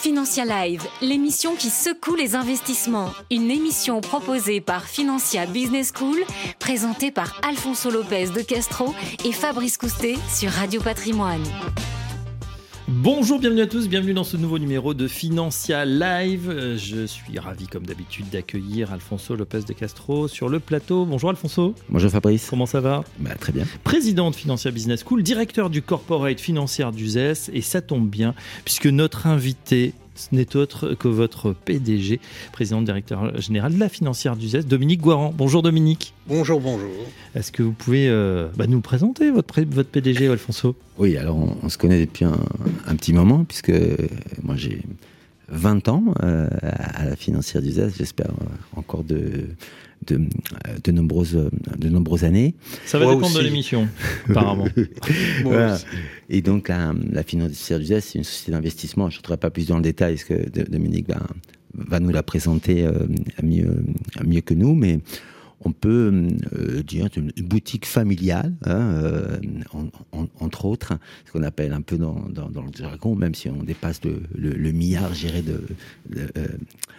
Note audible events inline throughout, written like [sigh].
Financia Live, l'émission qui secoue les investissements. Une émission proposée par Financia Business School, présentée par Alfonso Lopez de Castro et Fabrice Coustet sur Radio Patrimoine. Bonjour, bienvenue à tous, bienvenue dans ce nouveau numéro de Financia Live. Euh, je suis ravi comme d'habitude d'accueillir Alfonso Lopez de Castro sur le plateau. Bonjour Alfonso. Bonjour Fabrice. Comment ça va? Bah, Très bien. Président de Financia Business School, directeur du corporate financière d'UZES et ça tombe bien puisque notre invité ce n'est autre que votre PDG, président directeur général de la financière d'UZES, Dominique Guaran. Bonjour Dominique. Bonjour, bonjour. Est-ce que vous pouvez euh, bah, nous présenter votre, votre PDG, Alfonso? Oui, alors on, se connaît depuis un, petit moment, puisque moi j'ai 20 ans euh, à la financière d'UZES, j'espère euh, encore de de, de, nombreuses, de nombreuses années. Ça va dépendre de l'émission, [laughs] apparemment. [laughs] Et donc, la, la financière du c'est une société d'investissement. Je ne rentrerai pas plus dans le détail, parce que Dominique va, va nous la présenter euh, mieux, mieux que nous, mais on peut euh, dire une boutique familiale, hein, euh, entre autres, ce qu'on appelle un peu dans, le jargon, même si on dépasse le, le, milliard, géré de, de,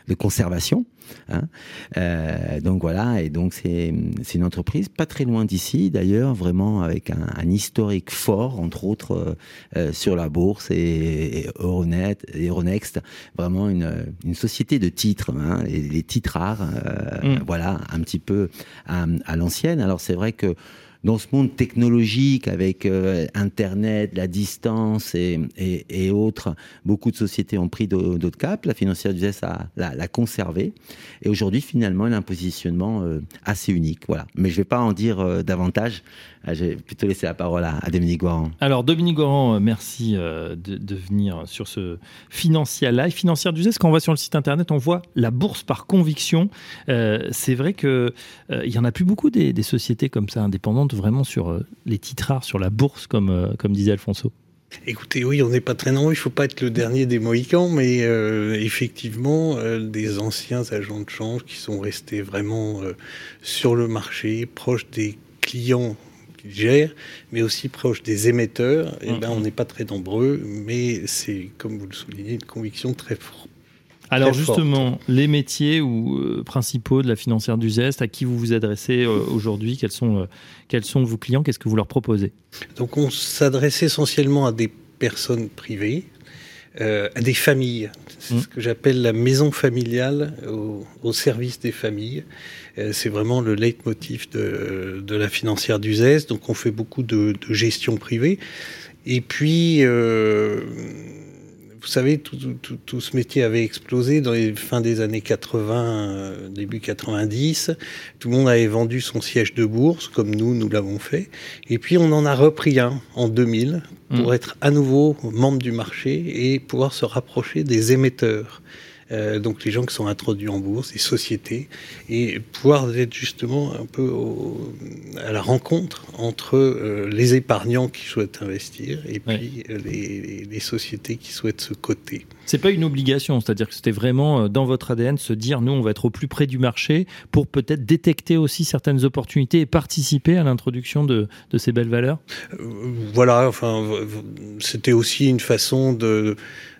de, conservation. Hein. Euh, donc voilà, et donc c'est une entreprise pas très loin d'ici, d'ailleurs, vraiment avec un, historique fort, entre autres euh, euh, sur la bourse et, Euronet, Euronext, vraiment une, une société de titres, hein, les, titres rares, mm. voilà, un petit peu à, l'ancienne. Alors c'est vrai que dans ce monde technologique avec euh, Internet, la distance et, autres, beaucoup de sociétés ont pris d'autres caps. La financière du a l'a conservé. Et aujourd'hui, finalement, elle a un positionnement euh, assez unique. Voilà. Mais je ne vais pas en dire euh, davantage. Ah, je vais plutôt laisser la parole à, Dominique Goran. Alors, Dominique Goran, merci de, venir sur ce Financial Live. Financière du quand on va sur le site internet, on voit la bourse par conviction. C'est vrai qu'il il y en a plus beaucoup des sociétés comme ça indépendantes vraiment sur euh, les titres rares, sur la bourse, comme, euh, comme disait Alfonso. Écoutez, oui, on n'est pas très nombreux, il ne faut pas être le dernier des Mohicans, mais euh, effectivement, des anciens agents de change qui sont restés vraiment sur le marché, proches des clients qu'ils gèrent, mais aussi proches des émetteurs, et eh ben, on n'est pas très nombreux, mais c'est, comme vous le soulignez, une conviction très forte alors justement, les métiers ou euh, principaux de la financière du Zest, à qui vous vous adressez euh, aujourd'hui quels sont, euh, quels sont vos clients Qu'est-ce que vous leur proposez? Donc on s'adresse essentiellement à des personnes privées, à des familles. C'est ce mmh. que j'appelle la maison familiale au, service des familles. c'est vraiment le leitmotiv de, de la financière du Zest. Donc on fait beaucoup de, de gestion privée. Et puis vous savez, tout, ce métier avait explosé dans les fins des années 80, euh, début 90. Tout le monde avait vendu son siège de bourse, comme nous, nous l'avons fait. Et puis on en a repris un en 2000 pour mmh. être à nouveau membre du marché et pouvoir se rapprocher des émetteurs. Euh, donc les gens qui sont introduits en bourse, les sociétés, et pouvoir être justement un peu à la rencontre entre euh, les épargnants qui souhaitent investir et puis euh, les, sociétés qui souhaitent se coter. C'est pas une obligation, c'est-à-dire que c'était vraiment dans votre ADN se dire nous on va être au plus près du marché pour peut-être détecter aussi certaines opportunités et participer à l'introduction de, de, ces belles valeurs? voilà, enfin c'était aussi une façon de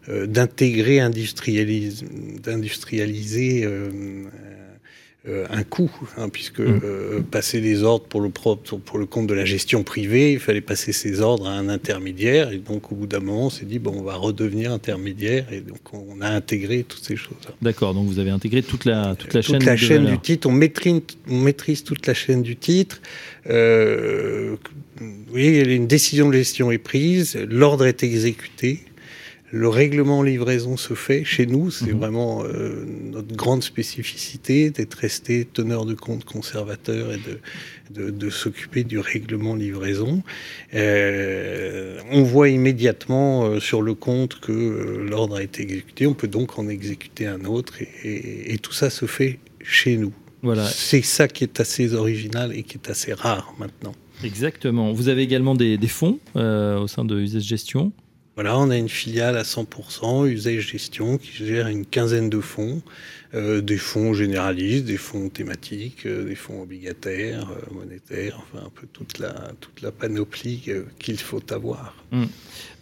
d'intégrer, d'industrialiser euh, euh, un coût, hein, puisque mmh. passer les ordres pour le, propre, pour le compte de la gestion privée, il fallait passer ces ordres à un intermédiaire, et donc au bout d'un moment, on s'est dit, bon, on va redevenir intermédiaire, et donc on a intégré toutes ces choses. D'accord, donc vous avez intégré toute la, toute la toute chaîne, la chaîne du titre, on maîtrise, on maîtrise toute la chaîne du titre. Euh, oui, une décision de gestion est prise, l'ordre est exécuté, le règlement livraison se fait chez nous, c'est mhm. vraiment euh, notre grande spécificité d'être resté teneur de compte conservateur et de, de, s'occuper du règlement livraison. Euh, on voit immédiatement euh, sur le compte que l'ordre a été exécuté, on peut donc en exécuter un autre et, tout ça se fait chez nous. Voilà. C'est ça qui est assez original et qui est assez rare maintenant. Exactement. Vous avez également des, fonds au sein de USS Gestion Voilà, on a une filiale à 100%, Usage Gestion, qui gère une quinzaine de fonds, euh, des fonds généralistes, des fonds thématiques, euh, des fonds obligataires, euh, monétaires, enfin un peu toute la, toute la panoplie qu'il faut avoir. Hum.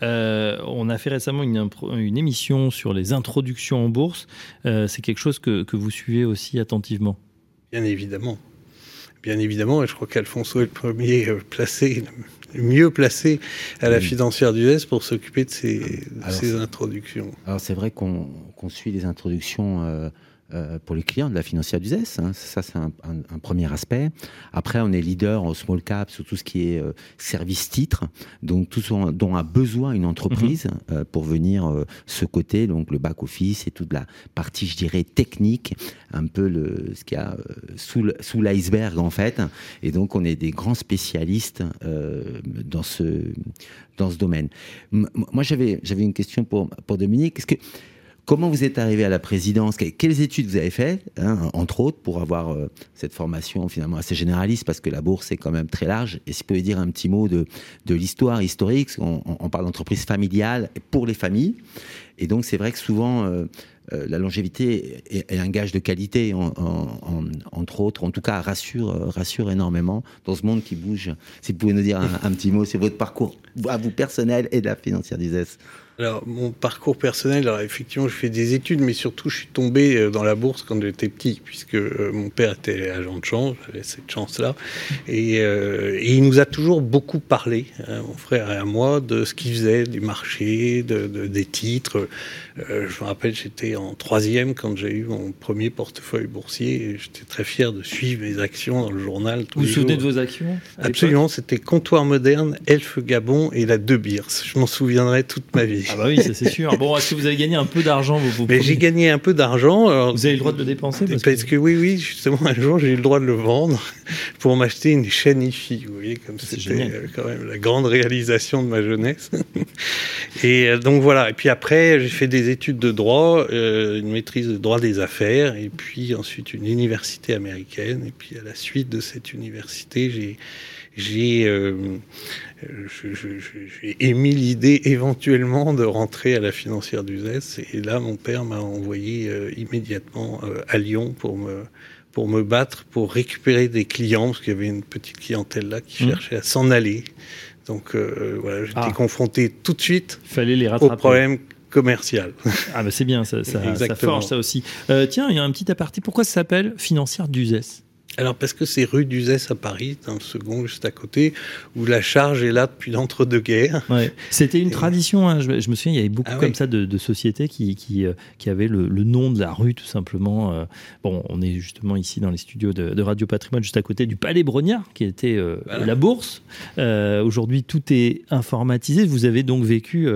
on a fait récemment une, une, émission sur les introductions en bourse. C'est quelque chose que, que vous suivez aussi attentivement? Bien évidemment. Bien évidemment, et je crois qu'Alfonso est le premier placé mieux placé à la financière du S pour s'occuper de ces, introductions. Alors c'est vrai qu'on suit les introductions euh, euh, pour les clients de la financière du ZES. Hein. Ça, c'est un, premier aspect. Après, on est leader en small cap sur tout ce qui est euh, service titre, donc tout ce dont a besoin une entreprise mhm. euh, pour venir ce côté, donc le back office et toute la partie, je dirais, technique, un peu le, ce qu'il y a sous l'iceberg en fait. Et donc, on est des grands spécialistes dans ce dans ce domaine. moi, j'avais j'avais une question pour pour Dominique. Est-ce que Comment vous êtes arrivé à la présidence? Quelles études vous avez faites, hein, entre autres, pour avoir euh, cette formation finalement assez généraliste, parce que la bourse est quand même très large. Et si vous pouvez dire un petit mot de, de l'histoire historique, on, parle d'entreprise familiale pour les familles. Et donc c'est vrai que souvent, euh, euh, la longévité est, un gage de qualité, entre autres, en tout cas rassure, rassure énormément dans ce monde qui bouge. Si vous pouvez nous dire un, petit mot sur votre parcours, à vous personnel et de la financière d'ISES. Alors, mon parcours personnel, effectivement, je fais des études, mais surtout, je suis tombé euh, dans la bourse quand j'étais petit, puisque euh, mon père était agent de change, j'avais cette chance-là. Et, euh, il nous a toujours beaucoup parlé, hein, mon frère et à moi, de ce qu'il faisait, du marché, de, de, des titres. Euh, je me rappelle, j'étais en troisième quand j'ai eu mon premier portefeuille boursier. J'étais très fier de suivre mes actions dans le journal. vous vous souvenez de vos actions Absolument, c'était Comptoir Moderne, Elfe Gabon et la De Beers. Je m'en souviendrai toute ma vie. Ah bah oui, c'est sûr. Bon, est-ce que vous avez gagné un peu d'argent vous, Mais j'ai gagné un peu d'argent. Vous avez le droit de le dépenser parce, que... oui, oui, justement, un jour j'ai eu le droit de le vendre [laughs] pour m'acheter une chaîne IFI. Vous voyez, comme c'était euh, quand même la grande réalisation de ma jeunesse. [laughs] et euh, donc voilà. Et puis après, j'ai fait des études de droit, euh, une maîtrise de droit des affaires, et puis ensuite une université américaine. Et puis à la suite de cette université, j'ai j'ai euh, émis l'idée éventuellement de rentrer à la financière d'Uzès. Et là, mon père m'a envoyé euh, immédiatement à Lyon pour me, pour me battre, pour récupérer des clients, parce qu'il y avait une petite clientèle là qui mmh. cherchait à s'en aller. Donc voilà, j'étais ah. confronté tout de suite Fallait les rattraper. au problème commercial. [laughs] Ah bah c'est bien, ça, ça, ça, forge ça aussi. Euh, tiens, il y a un petit aparté. Pourquoi ça s'appelle financière d'Uzès? Alors parce que c'est rue d'Uzès à Paris, dans le second juste à côté, où la charge est là depuis l'entre-deux-guerres. C'était une tradition, hein. je, me souviens, il y avait beaucoup ah comme ça de, sociétés qui, qui, euh, qui avaient le, nom de la rue tout simplement. Euh. bon, on est justement ici dans les studios de, Radio Patrimoine, juste à côté du Palais Brognard, qui était euh, la bourse. Aujourd'hui, tout est informatisé. Vous avez donc vécu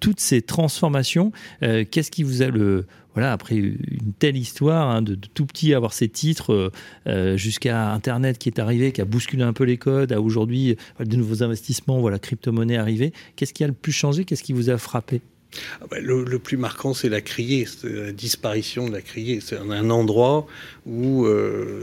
toutes ces transformations. Qu'est-ce qui vous a le voilà, après une telle histoire, hein, de, tout petit avoir ses titres, euh, euh, jusqu'à Internet qui est arrivé, qui a bousculé un peu les codes, à aujourd'hui euh, de nouveaux investissements, voilà, crypto-monnaie arrivée. Qu'est-ce qui a le plus changé? Qu'est-ce qui vous a frappé? Ah ben, le, plus marquant, c'est la criée, la disparition de la criée. C'est un endroit où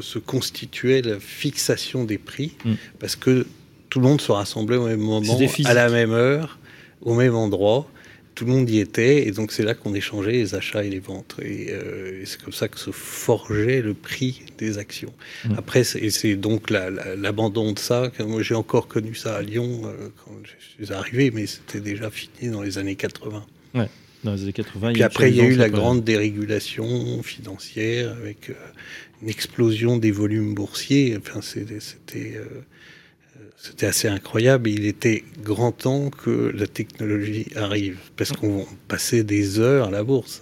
se constituait la fixation des prix, mm. parce que tout le monde se rassemblait au même moment, à la même heure, au même endroit tout le monde y était, et donc c'est là qu'on échangeait les achats et les ventes. Et, euh, c'est comme ça que se forgeait le prix des actions. Mmh. Après, c'est donc l'abandon de ça. Moi, j'ai encore connu ça à Lyon euh, quand je suis arrivé, mais c'était déjà fini dans les années 80. Ouais. Dans les années 80. Puis après, il y a eu la grande dérégulation financière avec euh, une explosion des volumes boursiers. Enfin, c'était c'était assez incroyable. Il était grand temps que la technologie arrive, parce qu'on passait des heures à la bourse.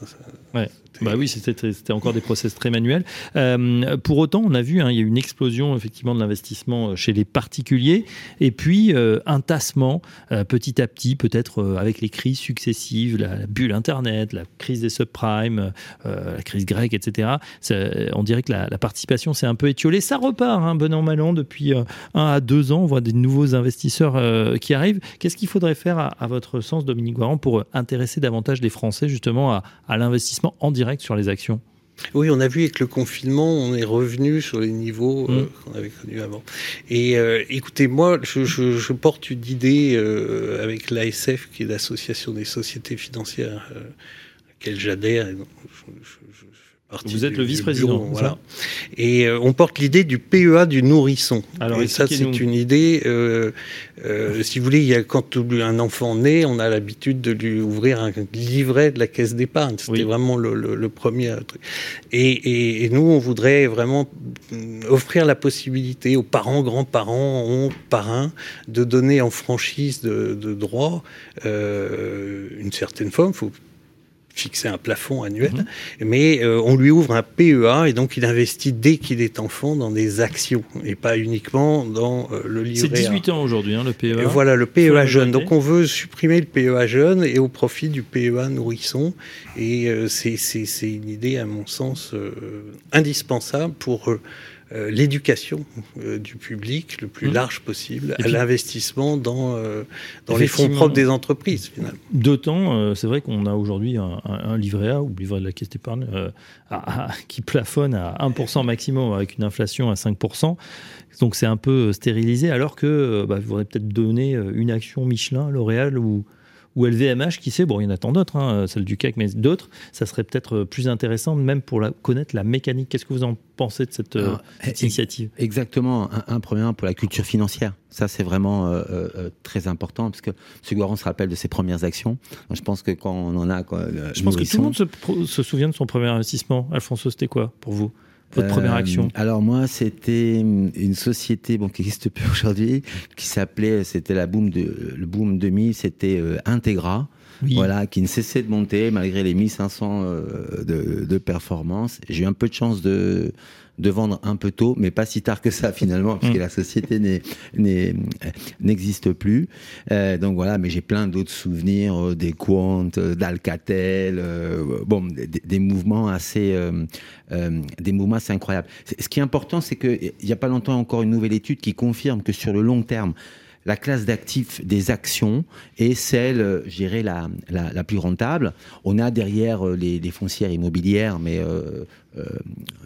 Ouais. Bah oui, c'était encore des process très manuels. Euh, pour autant, on a vu, hein, il y a eu une explosion effectivement de l'investissement euh, chez les particuliers, et puis euh, un tassement petit à petit, peut-être avec les crises successives, la, bulle Internet, la crise des subprimes, la crise grecque, etc. On dirait que la, participation s'est un peu étiolée. Ça repart, hein, bon an mal an, depuis un à deux ans, on voit des nouveaux investisseurs qui arrivent. Qu'est-ce qu'il faudrait faire, à, votre sens, Dominique Guaran, pour intéresser davantage les Français justement à, à l'investissement en direct sur les actions Oui, on a vu avec le confinement, on est revenu sur les niveaux euh, mm. qu'on avait connus avant. Et euh, écoutez, moi, je, porte une idée euh, avec l'ASF, qui est l'Association des sociétés financières, à laquelle j'adhère. Vous êtes le vice-président. Voilà. Et euh, on porte l'idée du PEA du nourrisson. Alors, et ça, c'est une idée. Euh, euh, si vous voulez, il y a, quand un enfant naît, on a l'habitude de lui ouvrir un livret de la caisse d'épargne. C'était vraiment le, le, premier truc. Et, et, nous, on voudrait vraiment offrir la possibilité aux parents, grands-parents, oncles, parrains, de donner en franchise de, de droit une certaine forme. Faut fixer un plafond annuel, mais euh, on lui ouvre un PEA et donc il investit dès qu'il est enfant dans des actions et pas uniquement dans euh, le livret. C'est 18 ans aujourd'hui, hein, le PEA. voilà, le PEA jeune. Donc on veut supprimer le PEA jeune et au profit du PEA nourrisson. Et euh, c'est une idée, à mon sens, indispensable pour euh, l'éducation euh, du public le plus mmh. large possible, à l'investissement dans, euh, dans les fonds propres des entreprises, finalement. D'autant, c'est vrai qu'on a aujourd'hui un, livret A, ou livret de la caisse d'épargne, qui plafonne à 1% maximum avec une inflation à 5%. Donc c'est un peu stérilisé, alors que bah, vous aurez peut-être donné une action Michelin, L'Oréal ou ou LVMH, qui sait, bon, il y en a tant d'autres, hein, celle du CAC, mais d'autres, ça serait peut-être plus intéressant même pour la, connaître la mécanique. Qu'est-ce que vous en pensez de cette, euh, initiative? Exactement, un, premier pour la culture financière. Ça, c'est vraiment euh, euh, très important, parce que M. Guaron se rappelle de ses premières actions. je pense que quand on en a... Quoi, je pense que tout le monde se, se, souvient de son premier investissement. Alfonso, c'était quoi pour vous? Votre première action Alors moi, c'était une société bon, qui n'existe plus [laughs] aujourd'hui, qui s'appelait, c'était la boom de, le boom 2000, c'était Integra. Voilà, qui ne cessait de monter malgré les 1500 euh, de, de performance. J'ai eu un peu de chance de, de vendre un peu tôt, mais pas si tard que ça finalement, puisque mm. la société n'existe plus. Euh, donc voilà, mais j'ai plein d'autres souvenirs, euh, des comptes, d'Alcatel, bon, des, mouvements assez, des mouvements assez incroyables. Ce qui est important, c'est qu'il n'y a pas longtemps encore une nouvelle étude qui confirme que sur le long terme, la classe d'actifs des actions est celle, euh, je la, la, plus rentable. On a derrière euh, les, foncières immobilières, mais euh,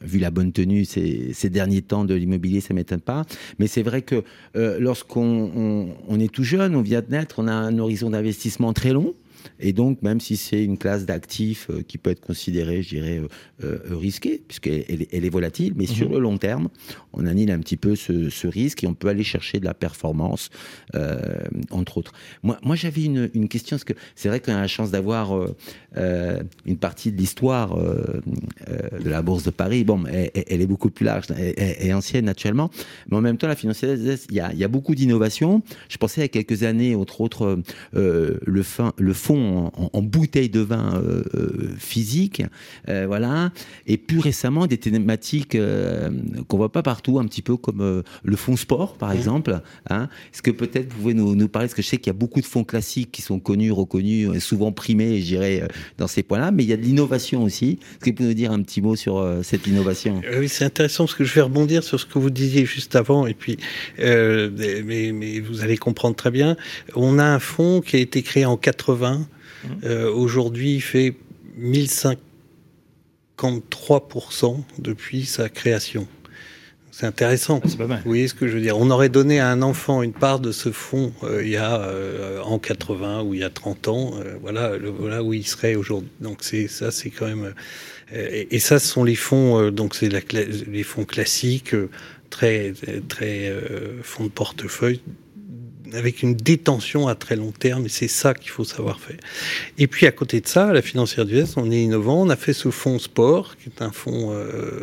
vu la bonne tenue ces, ces derniers temps de l'immobilier, ça ne m'étonne pas. Mais c'est vrai que lorsqu'on on, est tout jeune, on vient de naître, on a un horizon d'investissement très long. Et donc, même si c'est une classe d'actifs euh, qui peut être considérée, je dirais, euh, euh, risquée, puisqu'elle elle est volatile, mais sur mhm. le long terme, on annule un petit peu ce, risque et on peut aller chercher de la performance, entre autres. Moi, moi j'avais une, une, question, parce que c'est vrai qu'on a la chance d'avoir une partie de l'histoire de la Bourse de Paris. Bon, elle, est beaucoup plus large et ancienne, naturellement, mais en même temps, la financière, il y a, il y a beaucoup d'innovations. Je pensais à quelques années, entre autres, le, fin, le fonds en, bouteilles de vin euh, euh, physique, euh, voilà. Et plus récemment, des thématiques qu'on voit pas partout, un petit peu comme le fonds sport, par exemple. Hein. Est-ce que peut-être vous pouvez nous, nous, parler, parce que je sais qu'il y a beaucoup de fonds classiques qui sont connus, reconnus, souvent primés, je dirais, dans ces points-là, mais il y a de l'innovation aussi. Est-ce que vous pouvez nous dire un petit mot sur cette innovation? Oui, c'est intéressant parce que je vais rebondir sur ce que vous disiez juste avant, et puis, mais, mais, vous allez comprendre très bien. On a un fonds qui a été créé en 80 euh, aujourd'hui, il fait 1053% depuis sa création. C'est intéressant. Ah, pas mal. Vous voyez ce que je veux dire? On aurait donné à un enfant une part de ce fonds euh, il y a euh, en 80 ou il y a 30 ans. voilà, le, voilà où il serait aujourd'hui. Donc c'est ça, c'est quand même. Et, et, ça, ce sont les fonds. donc c'est les fonds classiques, très très fonds de portefeuille avec une détention à très long terme, et c'est ça qu'il faut savoir faire. Et puis à côté de ça, la financière du Est, on est innovant, on a fait ce fonds sport, qui est un fonds euh,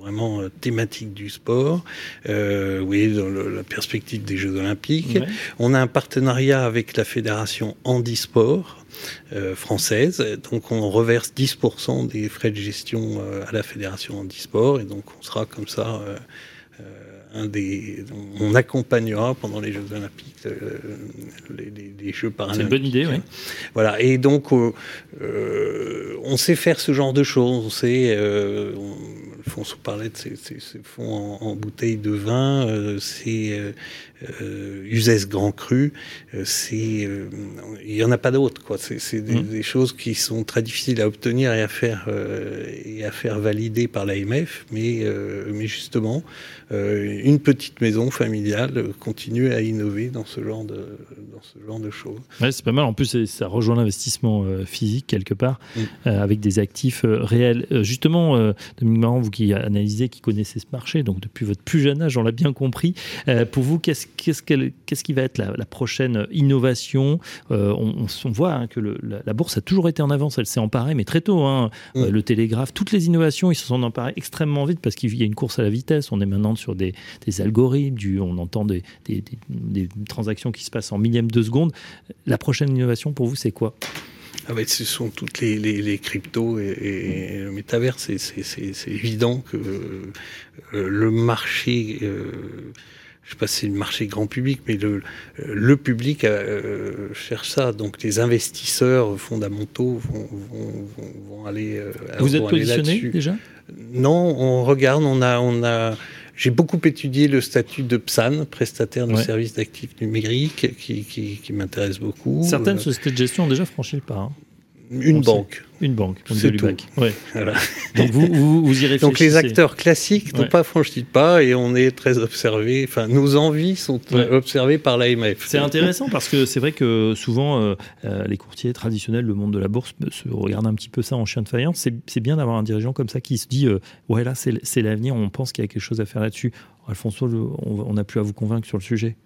vraiment euh, thématique du sport, euh, oui, dans la perspective des Jeux Olympiques. On a un partenariat avec la fédération handisport, euh, française. Donc on reverse 10% des frais de gestion euh, à la fédération handisport et donc on sera comme ça des, on accompagnera pendant les Jeux Olympiques euh, les, Jeux Paralympiques. C'est une bonne idée, oui. Voilà, et donc euh, euh, on sait faire ce genre de choses. On sait, Alphonse parlait de ces, fonds en, bouteilles de vin, c'est euh, Grand Cru, c'est il y en a pas d'autres quoi. C'est des, mmh. des, choses qui sont très difficiles à obtenir et à faire et à faire valider par l'AMF, mais mais justement une petite maison familiale continue à innover dans ce genre de dans ce genre de choses. Ouais, c'est pas mal. En plus, ça rejoint l'investissement physique quelque part, mmh. avec des actifs réels. justement, Dominique Marant, vous qui analysez, qui connaissez ce marché, donc depuis votre plus jeune âge, on l'a bien compris. pour vous, qu'est-ce qu'est-ce qu'est-ce qui va être la, prochaine innovation euh, on, voit hein, que la, bourse a toujours été en avance, elle s'est emparée, mais très tôt. Hein. Mm. Euh, le télégraphe, toutes les innovations, ils se sont emparés extrêmement vite parce qu'il y a une course à la vitesse. On est maintenant sur des, algorithmes, du, on entend des, transactions qui se passent en millième de seconde. La prochaine innovation pour vous, c'est quoi? Ah bah, ce sont toutes les, cryptos et, le métavers. C'est évident que euh, le marché je sais pas si c'est le marché grand public, mais le, le public euh, cherche ça. Donc les investisseurs fondamentaux vont, vont, aller. Euh, Vous êtes positionné déjà? Non, on regarde. On a, on a. J'ai beaucoup étudié le statut de PSAN, prestataire de services d'actifs numériques, qui, qui, m'intéresse beaucoup. Certaines sociétés de gestion ont déjà franchi le pas. Hein. Une banque. Une banque. C'est tout. Ouais. Donc vous, vous, vous, y [laughs] réfléchissez. Donc les acteurs classiques n'ont pas franchi le pas et on est très observé. Enfin, nos envies sont observées par l'AMF. C'est intéressant parce que c'est vrai que souvent euh, euh, les courtiers traditionnels, le monde de la bourse, se regardent un petit peu ça en chien de faïence. C'est bien d'avoir un dirigeant comme ça qui se dit euh, ouais là c'est l'avenir, on pense qu'il y a quelque chose à faire là-dessus. Alfonso, on n'a plus à vous convaincre sur le sujet.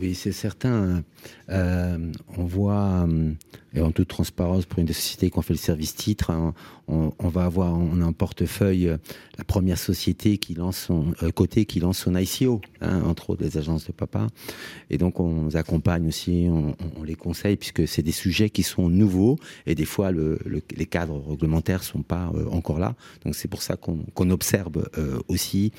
Oui, c'est certain. Euh, on voit, euh, et en toute transparence, pour une qui ont fait le service titre, hein, on, va avoir on a un portefeuille, euh, la première société qui lance son côté qui lance son ICO, hein, entre autres les agences de papa. Et donc on nous accompagne aussi, on, les conseille puisque c'est des sujets qui sont nouveaux et des fois le, les cadres réglementaires sont pas encore là. Donc c'est pour ça qu'on observe aussi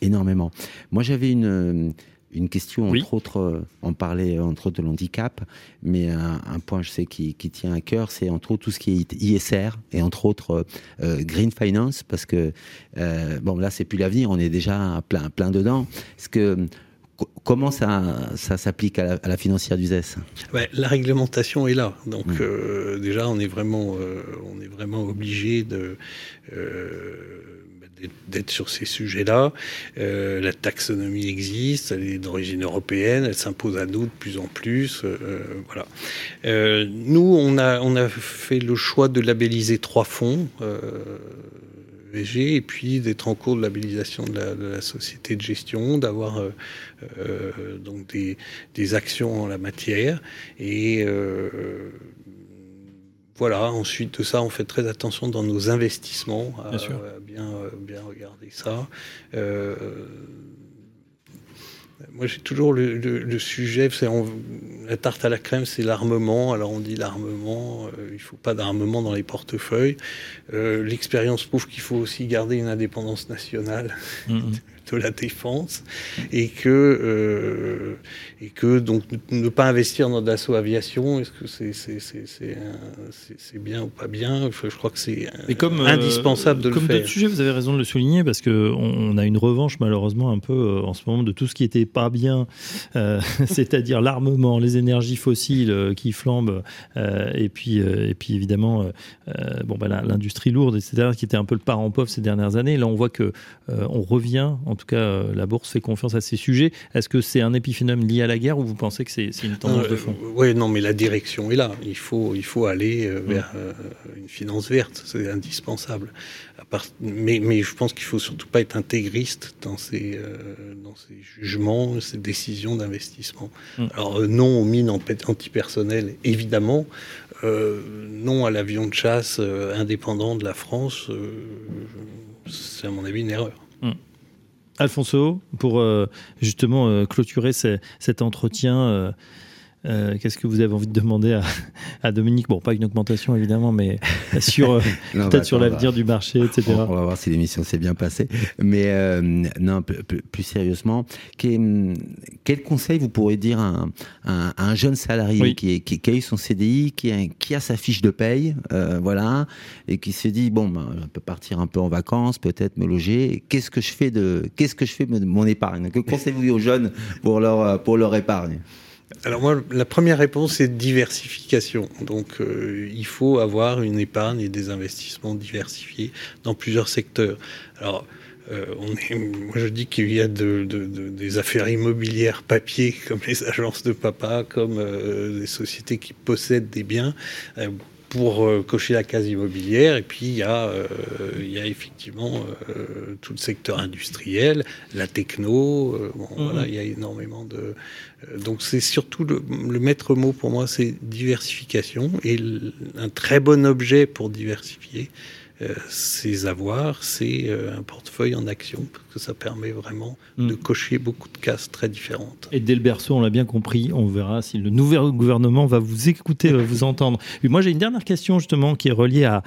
énormément. Moi j'avais une une question, entre autres, euh, on parlait entre autres de l'handicap, mais un, point, je sais, qui, tient à cœur, c'est entre autres tout ce qui est ISR et entre autres euh, euh, Green Finance, parce que, bon, là, c'est plus l'avenir, on est déjà plein, plein dedans. Est-ce que Comment ça, ça s'applique à, la financière du ZES La réglementation est là. Donc mmh. déjà, on est vraiment, on est vraiment obligé de d'être sur ces sujets-là. Euh, la taxonomie existe, elle est d'origine européenne, elle s'impose à nous de plus en plus. Euh, voilà. Euh, nous, on a, on a fait le choix de labelliser trois fonds. VG, et puis d'être en cours de labellisation de la, société de gestion, d'avoir donc des, des, actions en la matière et voilà, ensuite de ça, on fait très attention dans nos investissements à bien, euh, bien, regarder ça. Euh, moi, j'ai toujours le, sujet, c'est la tarte à la crème, c'est l'armement. Alors, on dit l'armement, euh, il ne faut pas d'armement dans les portefeuilles. L'expérience prouve qu'il faut aussi garder une indépendance nationale. Mm-hmm de la défense et que euh, et que donc ne pas investir dans Dassault Aviation est-ce que c'est c'est c'est bien ou pas bien? Je crois que c'est euh, indispensable de le faire comme d'autres sujets vous avez raison de le souligner parce que on, a une revanche malheureusement un peu euh, en ce moment de tout ce qui était pas bien [laughs] c'est-à-dire l'armement les énergies fossiles qui flambent et puis et puis évidemment bon bah, l'industrie lourde etc qui était un peu le parent pauvre ces dernières années. Là on voit que on revient en en tout cas, euh, la bourse fait confiance à ces sujets. Est-ce que c'est un épiphénomène lié à la guerre ou vous pensez que c'est une tendance de fond? euh, Oui, non, mais la direction est là. Il faut, il faut aller euh, vers une finance verte. C'est indispensable. Mais, mais, je pense qu'il faut surtout pas être intégriste dans ces, dans ces jugements, ces décisions d'investissement. Mm. Alors, non aux mines antipersonnelles, évidemment. non à l'avion de chasse indépendant de la France, c'est à mon avis une erreur. Mm. Alfonso, pour euh, justement euh, clôturer cet entretien, Euh, qu'est-ce que vous avez envie de demander à, [laughs] Dominique? Bon, pas une augmentation évidemment, mais [laughs] sur [laughs] peut-être bah, sur l'avenir du marché, etc. On, va voir si l'émission s'est bien passée. Mais non, plus, sérieusement, quel, conseil vous pourrez dire à un, jeune salarié qui, qui, a eu son CDI, qui a, qui a sa fiche de paye, voilà, et qui se dit bon, ben, je peux partir un peu en vacances, peut-être me loger. Qu'est-ce que je fais de qu'est-ce que je fais de mon épargne? Que conseillez-vous aux jeunes pour leur pour leur épargne? Alors moi, la première réponse, c'est diversification. Donc euh, il faut avoir une épargne et des investissements diversifiés dans plusieurs secteurs. Alors euh, on est, moi je dis qu'il y a de, des affaires immobilières papier, [laughs] comme les agences de papa, comme euh, des sociétés qui possèdent des biens pour euh, cocher la case immobilière. Et puis, il y a, euh, il y a effectivement euh, tout le secteur industriel, la techno. bon, mhm. voilà, il y a énormément de. donc, c'est surtout le, le, maître mot pour moi, c'est diversification. Et un très bon objet pour diversifier, ses avoirs, c'est un portefeuille en action ça permet vraiment de mm. cocher beaucoup de cases très différentes. Et dès le berceau, on l'a bien compris, on verra si le nouveau gouvernement va vous écouter, va vous entendre. moi, j'ai une dernière question justement qui est reliée à,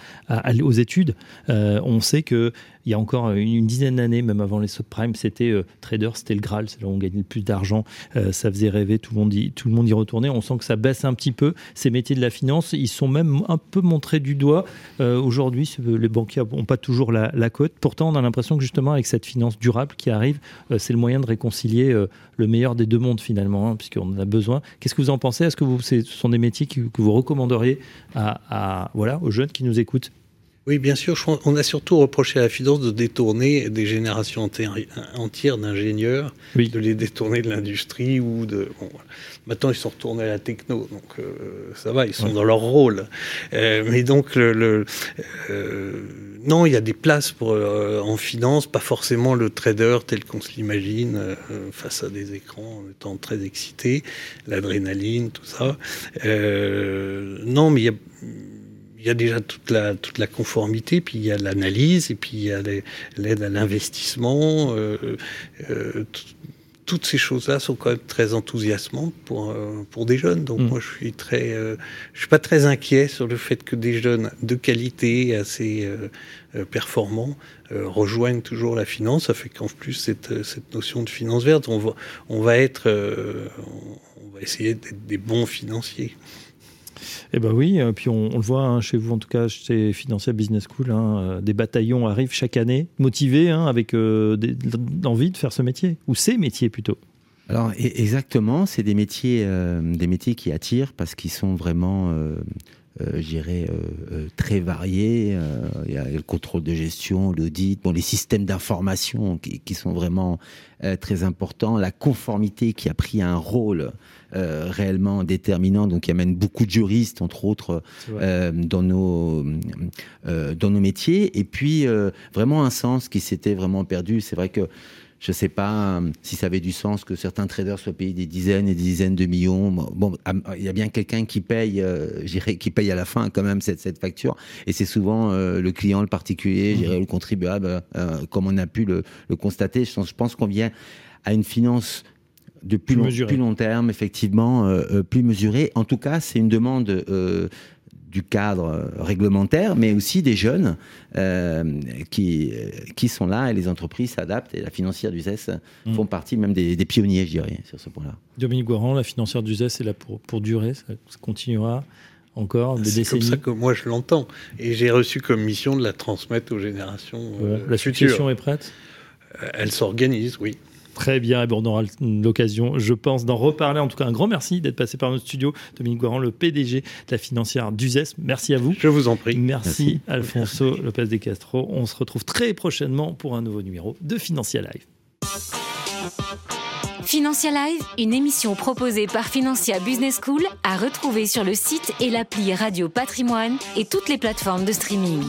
aux études. Euh, on sait que il y a encore une, dizaine d'années, même avant les subprimes, c'était euh, trader, c'était le Graal, c'est là où on gagnait le plus d'argent. Euh, ça faisait rêver, tout le, monde y, retournait. On sent que ça baisse un petit peu. Ces métiers de la finance, ils sont même un peu montrés du doigt. Aujourd'hui, les banquiers n'ont pas toujours la, cote. Pourtant, on a l'impression que justement, avec cette finance durable qui arrive, euh, c'est le moyen de réconcilier euh, le meilleur des deux mondes finalement, hein, puisqu'on en a besoin. Qu'est-ce que vous en pensez? Est-ce que ce sont des métiers que, vous recommanderiez à, voilà, aux jeunes qui nous écoutent? Oui, bien sûr. On a surtout reproché à la finance de détourner des générations entières d'ingénieurs, de les détourner de l'industrie ou de. Maintenant, ils sont retournés à la techno, donc euh, ça va, ils sont dans leur rôle. mais donc, le, non, il y a des places pour, euh, en finance, pas forcément le trader tel qu'on se l'imagine, euh, face à des écrans en étant très excité, l'adrénaline, tout ça. Euh, non, mais il y a déjà toute la, toute la conformité, puis il y a l'analyse, et puis il y a l'aide à l'investissement, toutes ces choses-là sont quand même très enthousiasmantes pour, euh, pour des jeunes. Donc mm. moi, je suis très, euh, je suis pas très inquiet sur le fait que des jeunes de qualité, assez euh, performants, rejoignent toujours la finance. Ça fait qu'en plus cette, cette notion de finance verte, on va, on va être, on va essayer d'être des bons financiers. Eh bien oui, euh, puis on, le voit hein, chez vous, en tout cas chez Financial Business School, hein, euh, des bataillons arrivent chaque année, motivés, hein, avec euh, envie de faire ce métier, ou ces métiers plutôt. Alors e-, exactement, c'est des métiers, des métiers qui attirent parce qu'ils sont vraiment, je dirais, très variés. Il y a le contrôle de gestion, l'audit, bon, les systèmes d'information qui, sont vraiment très importants, la conformité qui a pris un rôle euh, réellement déterminant, donc qui amène beaucoup de juristes, entre autres, euh, dans, nos, euh, dans nos métiers. Et puis, vraiment un sens qui s'était vraiment perdu. C'est vrai que je ne sais pas si ça avait du sens que certains traders soient payés des dizaines et des dizaines de millions. Bon, il y a bien quelqu'un qui paye, euh, qui paye à la fin quand même cette, cette facture. Et c'est souvent le client, le particulier, mmh. le contribuable, comme on a pu le, le constater. Je pense qu'on vient à une finance de plus, long, plus long, terme, effectivement, euh, euh, plus mesuré. En tout cas, c'est une demande euh, du cadre réglementaire, mais aussi des jeunes qui, qui sont là et les entreprises s'adaptent et la financière du ZES mmh. font partie même des, pionniers, je dirais, sur ce point-là. Dominique Guaran, la financière du ZES est là pour, pour durer, ça, continuera encore des décennies. C'est comme ça que moi je l'entends. Et j'ai reçu comme mission de la transmettre aux générations. la succession est prête? Elle s'organise, oui. Très bien, et bon, on aura l'occasion, je pense, d'en reparler. En tout cas, un grand merci d'être passé par notre studio. Dominique Guaran, le PDG de la financière d'UZES. Merci à vous. Je vous en prie. Merci, Alfonso Lopez de Castro. On se retrouve très prochainement pour un nouveau numéro de Financia Live. Financia Live, une émission proposée par Financia Business School à retrouver sur le site et l'appli Radio Patrimoine et toutes les plateformes de streaming.